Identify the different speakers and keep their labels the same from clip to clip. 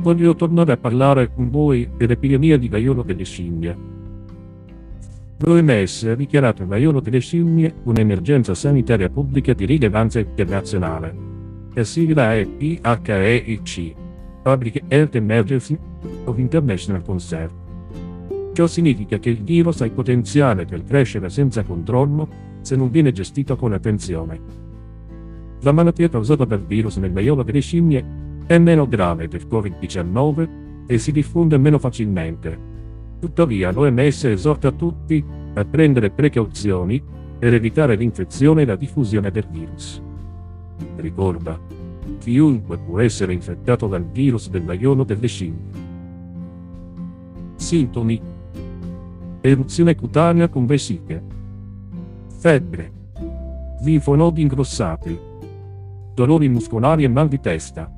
Speaker 1: voglio tornare a parlare con voi dell'epidemia di vaiolo delle scimmie. L'OMS ha dichiarato il vaiolo delle scimmie un'emergenza sanitaria pubblica di rilevanza internazionale. La sigla è PHEIC, Public Health Emergency of International Concern. Ciò significa che il virus ha il potenziale per crescere senza controllo se non viene gestito con attenzione. La malattia causata dal virus nel vaiolo delle scimmie è meno grave del Covid-19 e si diffonde meno facilmente. Tuttavia l'OMS esorta tutti a prendere precauzioni per evitare l'infezione e la diffusione del virus. Ricorda, chiunque può essere infettato dal virus del vaiolo delle scimmie. Sintomi Eruzione cutanea con vesciche. Febbre. Linfonodi ingrossati. Dolori muscolari e mal di testa.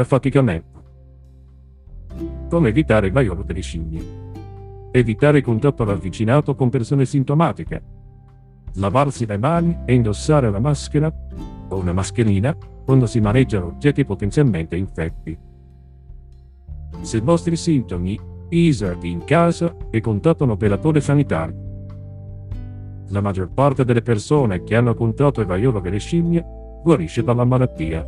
Speaker 1: Affaticamento. Come evitare il vaiolo delle scimmie? Evitare il contatto ravvicinato con persone sintomatiche. Lavarsi le mani e indossare la maschera o una mascherina quando si maneggiano oggetti potenzialmente infetti. Se i vostri sintomi isolati in casa e contatta un operatore sanitario. La maggior parte delle persone che hanno contratto il vaiolo delle scimmie guarisce dalla malattia.